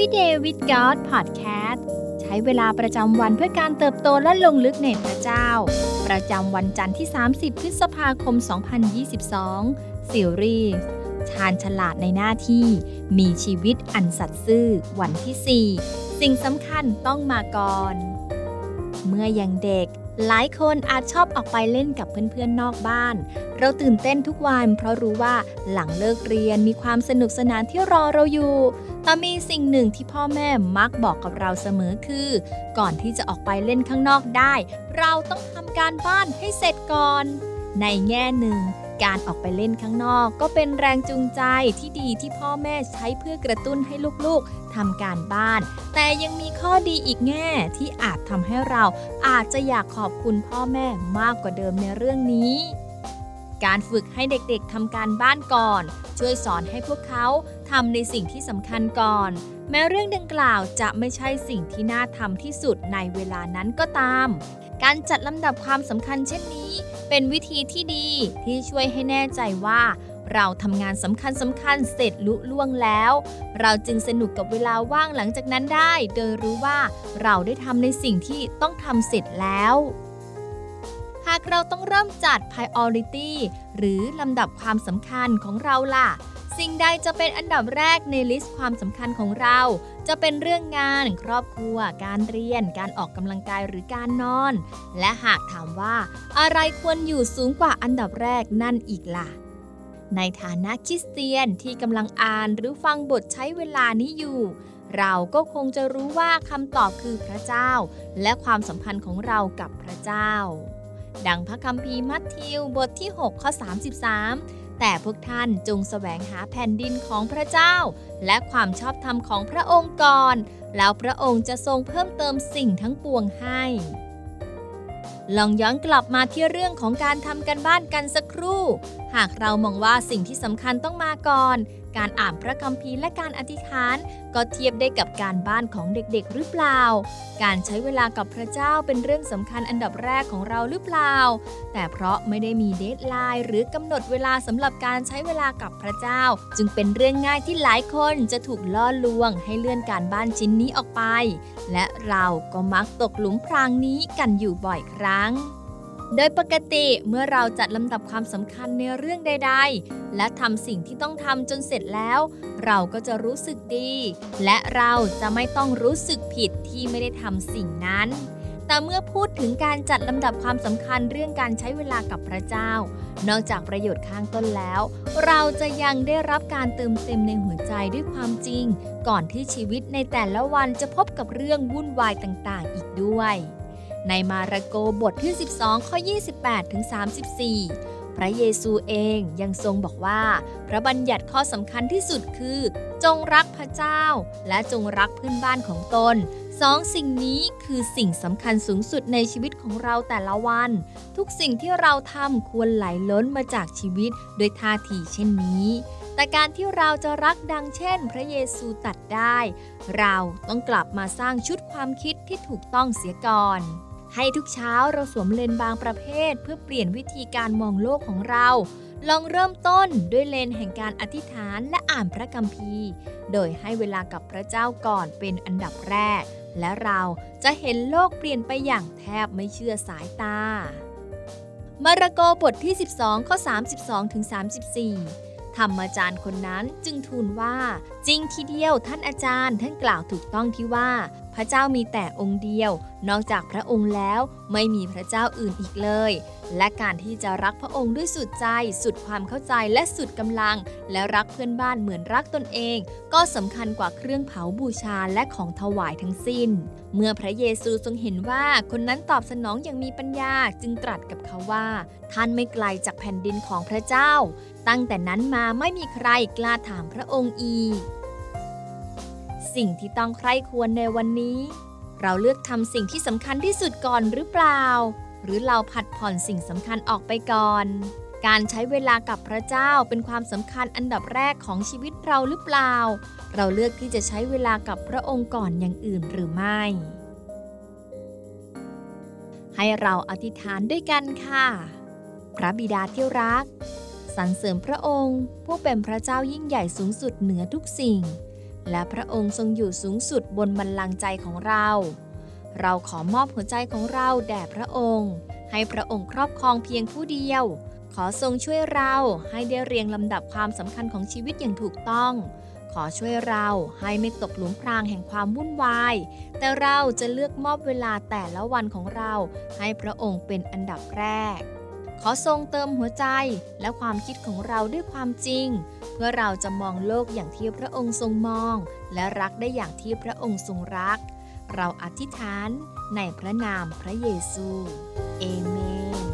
Everyday with God Podcast ใช้เวลาประจำวันเพื่อการเติบโตและลงลึกในพระเจ้า ประจำวันจันทร์ที่ 30 พฤษภาคม 2022ซีรีส์ชาญฉลาดในหน้าที่ มีชีวิตอันสัตย์ซื่อ วันที่ 4 สิ่งสำคัญต้องมาก่อน เมื่อยังเด็ก หลายคนอาจชอบออกไปเล่นกับเพื่อนๆนอกบ้าน เราตื่นเต้นทุกวัน เพราะรู้ว่าหลังเลิกเรียนมีความสนุกสนานที่รอเราอยู่ แต่มีสิ่งหนึ่งที่พ่อแม่มักบอกกับเราเสมอคือ ก่อนที่จะออกไปเล่นข้างนอกได้ เราต้องทำการบ้านให้เสร็จก่อน ในแง่หนึ่ง การออกไปเล่นข้างนอก ก็เป็นแรงจูงใจที่ดีที่พ่อแม่ใช้เพื่อกระตุ้นให้ลูกๆทำการบ้าน แต่ยังมีข้อดีอีกแง่ที่อาจทำให้เราอาจจะอยากขอบคุณพ่อแม่มากกว่าเดิมในเรื่องนี้การฝึกให้เด็กๆทำการบ้านก่อน ช่วยสอนให้พวกเขาทำในสิ่งที่สำคัญก่อน แม้เรื่องดังกล่าวจะไม่ใช่สิ่งที่น่าทำที่สุดในเวลานั้นก็ตาม การจัดลำดับความสำคัญเช่นนี้ เป็นวิธีที่ดีที่ช่วยให้แน่ใจว่า เราทำงานสำคัญสำคัญเสร็จลุล่วงแล้ว เราจึงสนุกกับเวลาว่างหลังจากนั้นได้ โดยรู้ว่าเราได้ทำในสิ่งที่ต้องทำเสร็จแล้ว หากเราต้องเริ่มจัด priority หรือลำดับความสำคัญของเราล่ะ สิ่งใดจะเป็นอันดับแรกในลิสต์ความสำคัญของเรา จะเป็นเรื่องงาน ครอบครัว การเรียน การออกกำลังกายหรือการนอน และหากถามว่า อะไรควรอยู่สูงกว่าอันดับแรกนั่นอีกล่ะในฐานะคริสเตียนที่กำลังอ่านหรือฟังบทใช้เวลานี้อยู่ เราก็คงจะรู้ว่าคำตอบคือพระเจ้า และความสัมพันธ์ของเรากับพระเจ้า ดังพระคัมภีร์มัทธิวบทที่ 6 ข้อ 33 แต่พวกท่านจงแสวงหาแผ่นดินของพระเจ้า และความชอบธรรมของพระองค์ก่อน แล้วพระองค์จะทรงเพิ่มเติมสิ่งทั้งปวงให้ ลองย้อนกลับมาที่เรื่องของการทำกันบ้านกันสักครู่ หากเรามองว่าสิ่งที่สำคัญต้องมาก่อนการอ่านพระคัมภีร์และการอธิษฐาน ก็เทียบได้กับการบ้านของเด็กๆ หรือเปล่า การใช้เวลากับพระเจ้าเป็นเรื่องสำคัญอันดับแรกของเราหรือเปล่า แต่เพราะไม่ได้มีเดทไลน์หรือกำหนดเวลาสำหรับการใช้เวลากับพระเจ้า จึงเป็นเรื่องง่ายที่หลายคนจะถูกล่อลวง ให้เลื่อนการบ้านชิ้นนี้ออกไป และเราก็มักตกหลุมพรางนี้กันอยู่บ่อยครั้ง โดยปกติเมื่อเราจัดลำดับความสำคัญในเรื่องใด ๆ และทำสิ่งที่ต้องทำจนเสร็จแล้ว เราก็จะรู้สึกดี และเราจะไม่ต้องรู้สึกผิดที่ไม่ได้ทำสิ่งนั้น แต่เมื่อพูดถึงการจัดลำดับความสำคัญเรื่องการใช้เวลากับพระเจ้า นอกจากประโยชน์ข้างต้นแล้ว เราจะยังได้รับการเติมเต็มในหัวใจด้วยความจริง ก่อนที่ชีวิตในแต่ละวันจะพบกับเรื่องวุ่นวายต่างๆ อีกด้วย ในมาระโกบทที่ 12 ข้อ 28 ถึง 34 พระเยซูเองยังทรงบอกว่า พระบัญญัติข้อสำคัญที่สุดคือ จงรักพระเจ้า และจงรักเพื่อนบ้านของตนสองสิ่งนี้คือสิ่งสำคัญสูงสุดในชีวิตของเราแต่ละวัน ทุกสิ่งที่เราทำควรไหลล้นมาจากชีวิตโดยท่าทีเช่นนี้ แต่การที่เราจะรักดังเช่น พระเยซูตัดได้ เราต้องกลับมาสร้างชุดความคิดที่ถูกต้องเสียก่อน ให้ทุกเช้าเราสวมเลนบางประเภท เพื่อเปลี่ยนวิธีการมองโลกของเรา ลองเริ่มต้นด้วยเลนแห่งการอธิษฐานและอ่านพระคัมภีร์ โดยให้เวลากับพระเจ้าก่อนเป็นอันดับแรก และเราจะเห็นโลกเปลี่ยนไปอย่างแทบไม่เชื่อสายตา มาระโกบทที่ 12 ข้อ 32ถึง34ธรรมอาจารย์คนนั้นจึงทูลว่า จริงทีเดียวท่านอาจารย์ท่านกล่าวถูกต้องที่ว่า ระเจ้ามีแต่องค์เดียว นอกจากพระองค์แล้วไม่มีพระเจ้าอื่นอีกเลย และการที่จะรักพระองค์ด้วยสุดใจ สุดความเข้าใจและสุดกำลัง และรักเพื่อนบ้านเหมือนรักตนเอง ก็สำคัญกว่าเครื่องเผาบูชาและของถวายทั้งสิ้น เมื่อพระเยซูทรงเห็นว่าคนนั้นตอบสนองอย่างมีปัญญาจึงตรัสกับเขาว่า ท่านไม่ไกลจากแผ่นดินของพระเจ้า ตั้งแต่นั้นมาไม่มีใครกล้าถามพระองค์อีก สิ่งที่ต้องใคร่ควรในวันนี้ เราเลือกทำสิ่งที่สำคัญที่สุดก่อนหรือเปล่า หรือเราผัดผ่อนสิ่งสำคัญออกไปก่อน การใช้เวลากับพระเจ้าเป็นความสำคัญอันดับแรกของชีวิตเราหรือเปล่า เราเลือกที่จะใช้เวลากับพระองค์ก่อนอย่างอื่นหรือไม่ ให้เราอธิษฐานด้วยกันค่ะ พระบิดาที่รักสรรเสริมพระองค์ผู้เป็นพระเจ้ายิ่งใหญ่สูงสุดเหนือทุกสิ่ง และพระองค์ทรงอยู่สูงสุดบนบัลลังก์ใจของเรา เราขอมอบหัวใจของเราแด่พระองค์ ให้พระองค์ครอบครองเพียงผู้เดียว ขอทรงช่วยเราให้ได้เรียงลำดับความสำคัญของชีวิตอย่างถูกต้อง ขอช่วยเราให้ไม่ตกหลุมพรางแห่งความวุ่นวาย แต่เราจะเลือกมอบเวลาแต่ละวันของเรา ให้พระองค์เป็นอันดับแรก ขอทรงเติมหัวใจและความคิดของเราด้วยความจริง เพื่อเราจะมองโลกอย่างที่พระองค์ทรงมอง และรักได้อย่างที่พระองค์ทรงรัก เราอธิษฐานในพระนามพระเยซู เอเมน